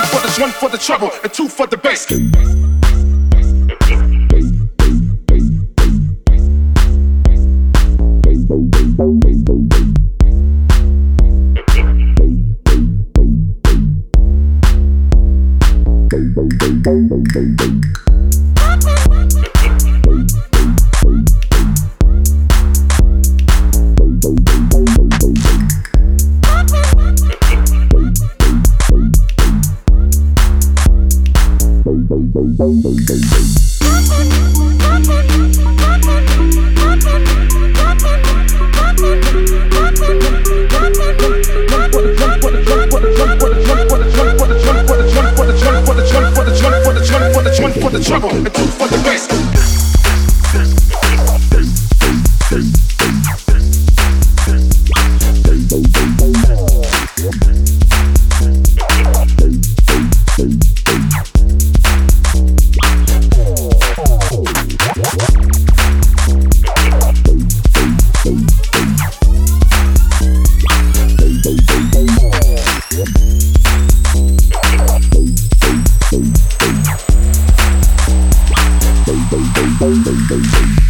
One for the one for the trouble, and two for the bass. for the trouble and two for the bass. bang bang bang bang